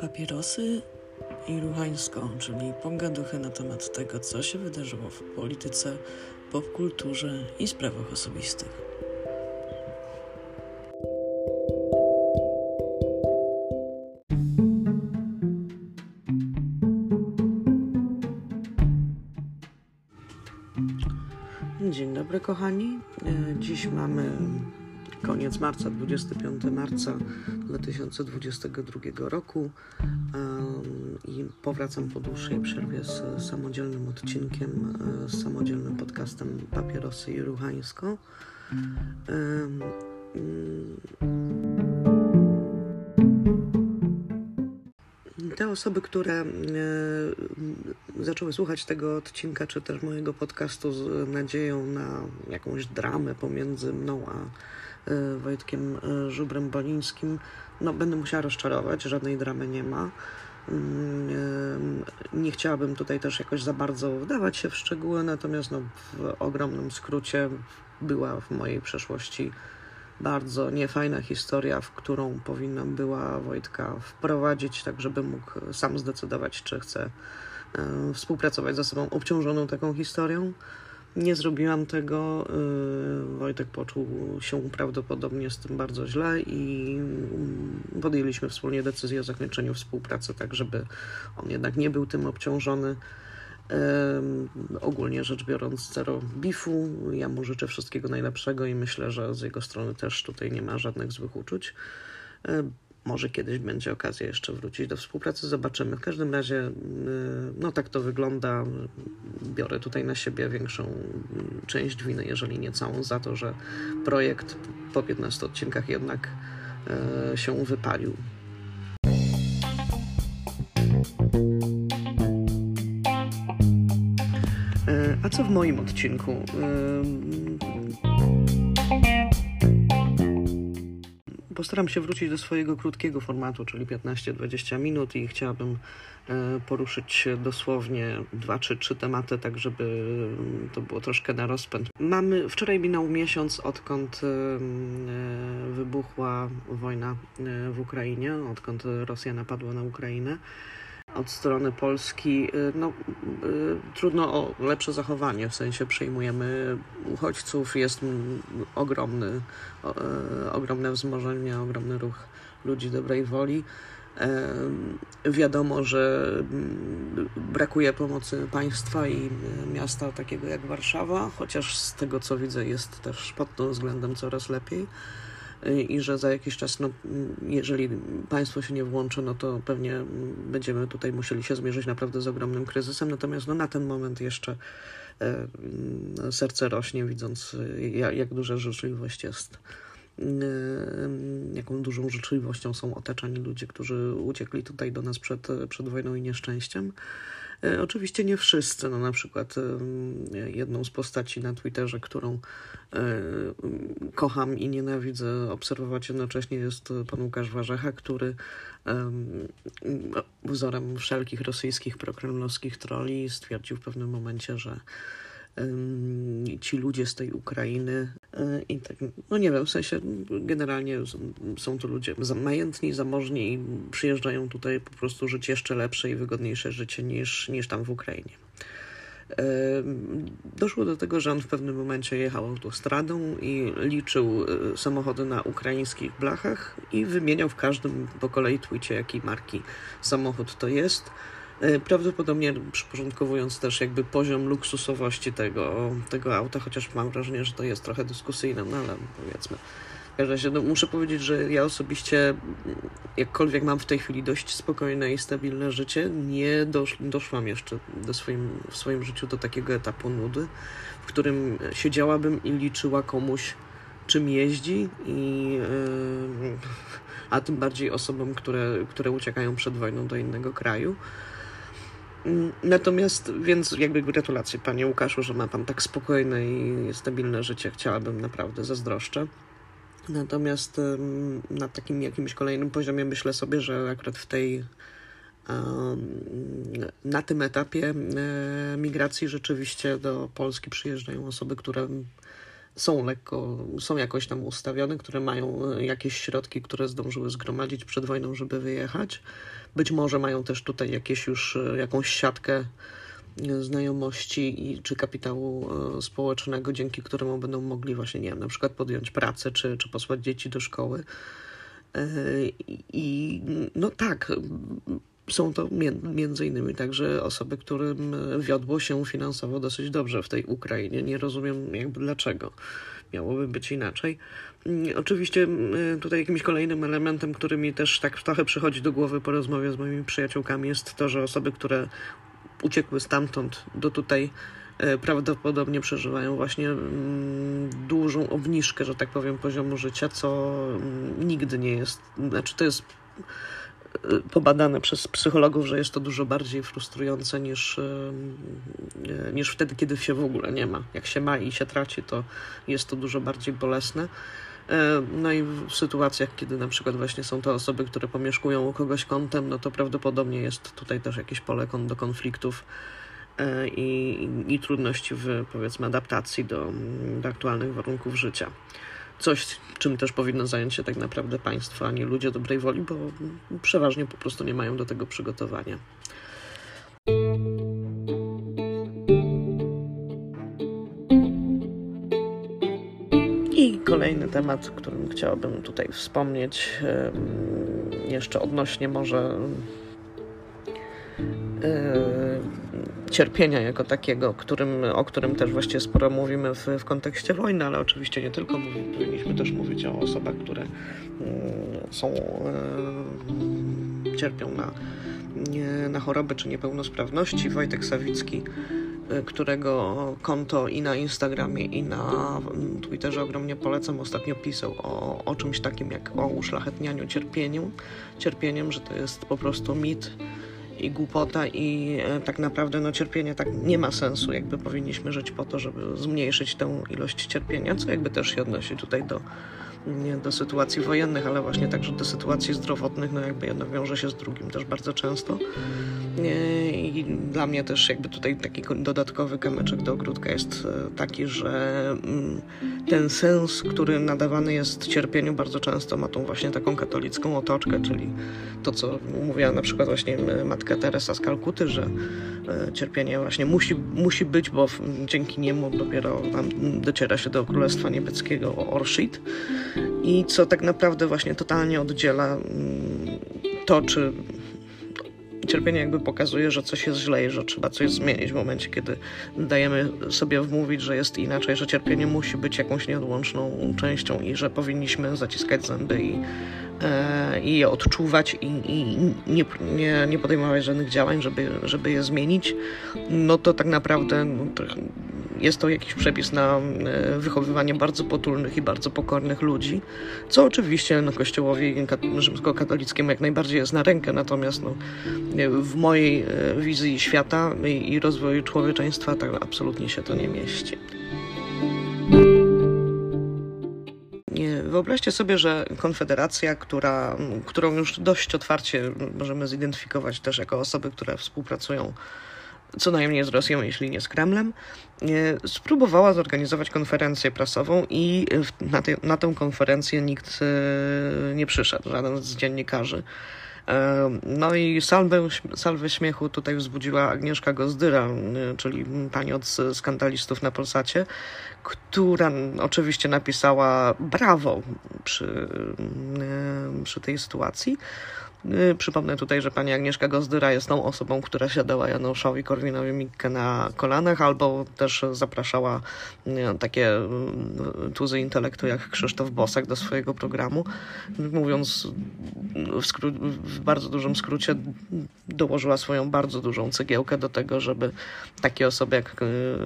Papierosy i ruchańsko, czyli pogaduchy na temat tego, co się wydarzyło w polityce, popkulturze i sprawach osobistych. Dzień dobry, kochani. E, Dziś mamy koniec marca, 25 marca 2022 roku i powracam po dłuższej przerwie z samodzielnym odcinkiem, e, z samodzielnym podcastem Papierosy i Ruchańsko. Mm, Te osoby, które e, zaczęły słuchać tego odcinka, czy też mojego podcastu z nadzieją na jakąś dramę pomiędzy mną a Wojtkiem e, Żubrem Bolińskim, no będę musiała rozczarować, żadnej dramy nie ma. Mm, e, Nie chciałabym tutaj też jakoś za bardzo wdawać się w szczegóły, natomiast no, w ogromnym skrócie była w mojej przeszłości bardzo niefajna historia, w którą powinnam była Wojtka wprowadzić, tak żeby mógł sam zdecydować, czy chce współpracować ze sobą obciążoną taką historią. Nie zrobiłam tego. e, Wojtek poczuł się prawdopodobnie z tym bardzo źle i mm, podjęliśmy wspólnie decyzję o zakończeniu współpracy, tak żeby on jednak nie był tym obciążony. Em, ogólnie rzecz biorąc, zero bifu. Ja mu życzę wszystkiego najlepszego i myślę, że z jego strony też tutaj nie ma żadnych złych uczuć. E, Może kiedyś będzie okazja jeszcze wrócić do współpracy, zobaczymy. W każdym razie, y, no tak to wygląda. Biorę tutaj na siebie większą mm, część winy, jeżeli nie całą, za to, że projekt po 15 odcinkach jednak e, się wypalił. E, A co w moim odcinku? Postaram się wrócić do swojego krótkiego formatu, czyli 15-20 minut i chciałabym e, poruszyć dosłownie dwa czy trzy tematy, tak żeby to było troszkę na rozpęd. Mamy, wczoraj minął miesiąc, odkąd em, e, wybuchła wojna e, w Ukrainie, odkąd Rosja napadła na Ukrainę od strony Polski, y, no, y, trudno o lepsze zachowanie, w sensie przyjmujemy uchodźców, jest ogromny, y, ogromne wzmożenie, ogromny ruch ludzi dobrej woli. Wiadomo, że mm, brakuje pomocy państwa i miasta takiego jak Warszawa, chociaż z tego co widzę jest też pod tym względem coraz lepiej i że za jakiś czas, no, jeżeli państwo się nie włączy, no to pewnie będziemy tutaj musieli się zmierzyć naprawdę z ogromnym kryzysem. Natomiast no, na ten moment jeszcze e, no, serce rośnie, widząc ja- jak duża życzliwość jest. Jaką dużą życzliwością są otaczani ludzie, którzy uciekli tutaj do nas przed, przed wojną i nieszczęściem. E, Oczywiście nie wszyscy, no na przykład em, jedną z postaci na Twitterze, którą e, kocham i nienawidzę obserwować jednocześnie jest pan Łukasz Warzecha, który em, wzorem wszelkich rosyjskich prokremlowskich troli stwierdził w pewnym momencie, że ci ludzie z tej Ukrainy e, i tak, no nie wiem, w sensie generalnie są to ludzie majętni, zamożni i przyjeżdżają tutaj po prostu żyć jeszcze lepsze i wygodniejsze życie niż, niż tam w Ukrainie. Em, Doszło do tego, że on w pewnym momencie jechał autostradą i liczył e, samochody na ukraińskich blachach i wymieniał w każdym po kolei twicie, jakiej marki samochód to jest. E, Prawdopodobnie przyporządkowując też jakby poziom luksusowości tego, tego auta, chociaż mam wrażenie, że to jest trochę dyskusyjne, no ale powiedzmy. W każdym razie, no, muszę powiedzieć, że ja osobiście, jakkolwiek mam w tej chwili dość spokojne i stabilne życie, nie dosz, doszłam jeszcze do swoim, w swoim życiu do takiego etapu nudy, w którym siedziałabym i liczyła komuś, czym jeździ, i, yy, a tym bardziej osobom, które, które uciekają przed wojną do innego kraju. Mm, Natomiast, więc jakby gratulacje panie Łukaszu, że ma pan tak spokojne i stabilne życie. Chciałabym naprawdę, zazdroszczę. Natomiast na takim jakimś kolejnym poziomie myślę sobie, że akurat w tej na tym etapie e, migracji rzeczywiście do Polski przyjeżdżają osoby, które są lekko, są jakoś tam ustawione, które mają jakieś środki, które zdążyły zgromadzić przed wojną, żeby wyjechać. Być może mają też tutaj jakieś już jakąś siatkę znajomości i, czy kapitału społecznego, dzięki któremu będą mogli właśnie, nie wiem, na przykład podjąć pracę, czy, czy posłać dzieci do szkoły. I no tak, są to między innymi także osoby, którym wiodło się finansowo dosyć dobrze w tej Ukrainie. Nie rozumiem jakby dlaczego miałoby być inaczej. Oczywiście tutaj jakimś kolejnym elementem, który mi też tak trochę przychodzi do głowy po rozmowie z moimi przyjaciółkami jest to, że osoby, które uciekły stamtąd do tutaj e, prawdopodobnie przeżywają właśnie dużą obniżkę, że tak powiem, poziomu życia, co nigdy nie jest, znaczy to jest pobadane przez psychologów, że jest to dużo bardziej frustrujące niż, niż wtedy, kiedy się w ogóle nie ma. Jak się ma i się traci, to jest to dużo bardziej bolesne. E, no i w sytuacjach, kiedy na przykład właśnie są to osoby, które pomieszkują u kogoś kątem, no to prawdopodobnie jest tutaj też jakieś pole do konfliktów i, i trudności w powiedzmy adaptacji do, do aktualnych warunków życia coś, czym też powinno zająć się tak naprawdę państwo, a nie ludzie dobrej woli, bo przeważnie po prostu nie mają do tego przygotowania. I kolejny temat, którym chciałabym tutaj wspomnieć, jeszcze odnośnie może cierpienia jako takiego, którym, o którym też właściwie sporo mówimy w, w kontekście wojny, ale oczywiście nie tylko. Powinniśmy też mówić o osobach, które mm, są, e, cierpią na, na choroby czy niepełnosprawności. Wojtek Sawicki e, którego konto i na Instagramie, i na Twitterze ogromnie polecam, ostatnio pisał o, o czymś takim jak o uszlachetnianiu cierpieniu, cierpieniem, że to jest po prostu mit, i głupota i e, tak naprawdę no, cierpienie tak nie ma sensu, jakby powinniśmy żyć po to, żeby zmniejszyć tę ilość cierpienia, co jakby też się odnosi tutaj do, nie do sytuacji wojennych, ale właśnie także do sytuacji zdrowotnych, no jakby jedno wiąże się z drugim też bardzo często. I dla mnie też jakby tutaj taki dodatkowy kamyczek do ogródka jest e, taki, że mm, ten sens, który nadawany jest cierpieniu bardzo często ma tą właśnie taką katolicką otoczkę, czyli to, co mówiła na przykład właśnie matka Teresa z Kalkuty, że e, cierpienie właśnie musi, musi być, bo dzięki niemu dopiero dociera się do Królestwa Niebieskiego Orshit i co tak naprawdę właśnie totalnie oddziela mm, to, czy cierpienie jakby pokazuje, że coś jest źle i że trzeba coś zmienić w momencie, kiedy dajemy sobie wmówić, że jest inaczej, że cierpienie musi być jakąś nieodłączną częścią i że powinniśmy zaciskać zęby i, e, i je odczuwać i, i nie, nie, nie, podejmować żadnych działań, żeby, żeby je zmienić, no to tak naprawdę no, jest to jakiś przepis na e, wychowywanie bardzo potulnych i bardzo pokornych ludzi, co oczywiście no, Kościołowi rzymskokatolickiemu jak najbardziej jest na rękę, natomiast no, w mojej e, wizji świata i, i rozwoju człowieczeństwa tak absolutnie się to nie mieści. Wyobraźcie sobie, że Konfederacja, która, którą już dość otwarcie możemy zidentyfikować też jako osoby, które współpracują co najmniej z Rosją, jeśli nie z Kremlem, spróbowała zorganizować konferencję prasową i na, te, na tę konferencję nikt e, nie przyszedł, żaden z dziennikarzy. E, no i salwę, salwę śmiechu tutaj wzbudziła Agnieszka Gozdyra, e, czyli pani od skandalistów na Polsacie, która oczywiście napisała brawo przy, przy tej sytuacji. Y, przypomnę tutaj, że pani Agnieszka Gozdyra jest tą osobą, która siadała Januszowi Korwinowi-Mikke na kolanach, albo też zapraszała takie y, tuzy intelektu jak Krzysztof Bosak do swojego programu. Mówiąc w, skró- w bardzo dużym skrócie, dołożyła swoją bardzo dużą cegiełkę do tego, żeby takie osoby jak y,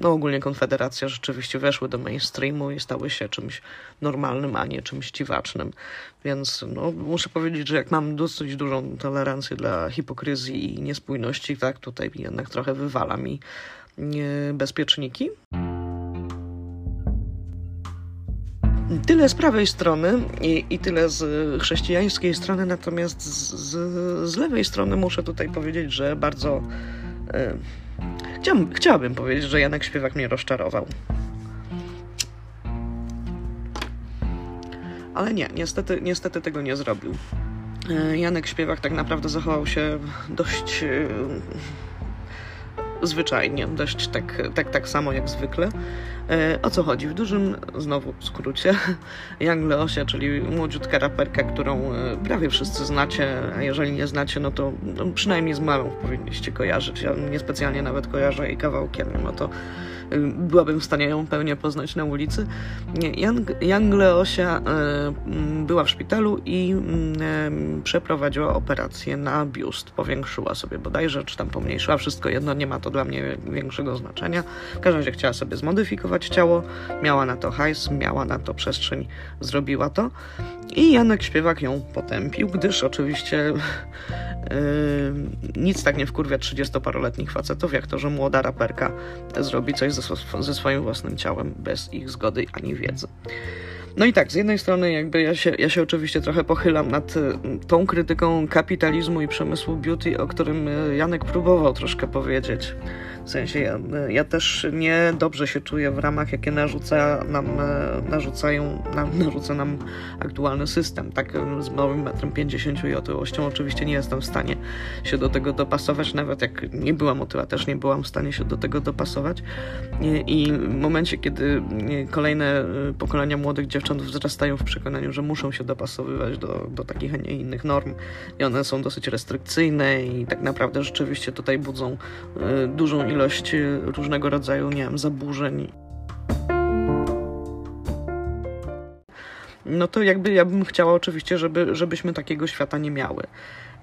no ogólnie Konfederacja rzeczywiście weszły do mainstreamu i stały się czymś normalnym, a nie czymś dziwacznym. Więc no, muszę powiedzieć, że jak mam dosyć dużą tolerancję dla hipokryzji i niespójności, tak tutaj jednak trochę wywala mi bezpieczniki. Tyle z prawej strony i, i tyle z chrześcijańskiej strony, natomiast z, z, lewej strony muszę tutaj powiedzieć, że bardzo. E, chciałabym, chciałabym powiedzieć, że Janek Śpiewak mnie rozczarował. Ale nie, niestety, niestety tego nie zrobił. E, Janek Śpiewak tak naprawdę zachował się dość e, zwyczajnie, dość tak, tak, tak samo jak zwykle. E, o co chodzi? W dużym, znowu skrócie, Young Leosia, czyli młodziutka raperka, którą prawie wszyscy znacie, a jeżeli nie znacie, no to no przynajmniej z mamą powinniście kojarzyć. Ja niespecjalnie nawet kojarzę jej kawałkiem, mimo to byłabym w stanie ją pewnie poznać na ulicy. Young, Young Leosia była w szpitalu i przeprowadziła operację na biust. Powiększyła sobie bodajże, czy tam pomniejszyła. Wszystko jedno, nie ma to dla mnie większego znaczenia. W każdym razie chciała sobie zmodyfikować ciało, miała na to hajs, miała na to przestrzeń, zrobiła to. I Janek Śpiewak ją potępił, gdyż oczywiście nic tak nie wkurwia 30-paroletnich facetów, jak to, że młoda raperka zrobi coś ze, ze swoim własnym ciałem bez ich zgody ani wiedzy. No i tak, z jednej strony jakby ja się, ja się oczywiście trochę pochylam nad y, tą krytyką kapitalizmu i przemysłu beauty, o którym y, Janek próbował troszkę powiedzieć. W sensie ja, ja też nie dobrze się czuję w ramach, jakie narzuca nam, e, narzucają, nam, narzuca nam aktualny system. Tak z małym metrem 50 i otyłością oczywiście nie jestem w stanie się do tego dopasować, nawet jak nie byłam otyła, też nie byłam w stanie się do tego dopasować. I, i w momencie, kiedy kolejne e, pokolenia młodych dziewcząt wzrastają w przekonaniu, że muszą się dopasowywać do, do takich, a nie innych norm i one są dosyć restrykcyjne i tak naprawdę rzeczywiście tutaj budzą dużą ilość ilość y, różnego rodzaju, nie wiem, zaburzeń. No to jakby ja bym chciała oczywiście, żeby, żebyśmy takiego świata nie miały.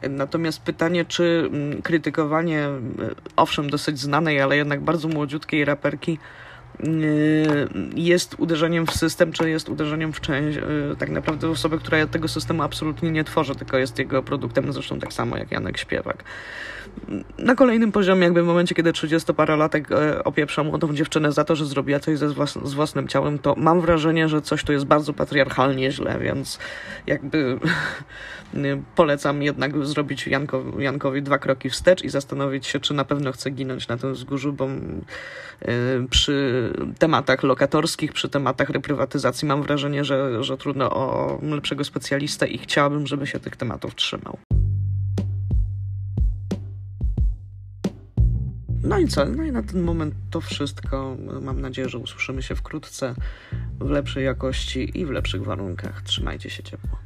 Natomiast pytanie, czy mm, krytykowanie, y, owszem, dosyć znanej, ale jednak bardzo młodziutkiej raperki, jest uderzeniem w system, czy jest uderzeniem w część, y, tak naprawdę osoby, która tego systemu absolutnie nie tworzy, tylko jest jego produktem, zresztą tak samo jak Janek Śpiewak. Na kolejnym poziomie, jakby w momencie, kiedy 30-parolatek y, opieprza młodą dziewczynę za to, że zrobiła coś ze włas z własnym ciałem, to mam wrażenie, że coś tu jest bardzo patriarchalnie źle, więc jakby polecam jednak zrobić Janko, Jankowi dwa kroki wstecz i zastanowić się, czy na pewno chce ginąć na tym wzgórzu, bo przy tematach lokatorskich, przy tematach reprywatyzacji mam wrażenie, że, że trudno o lepszego specjalistę i chciałabym, żeby się tych tematów trzymał. No i co? No i na ten moment to wszystko. Mam nadzieję, że usłyszymy się wkrótce w lepszej jakości i w lepszych warunkach. Trzymajcie się ciepło.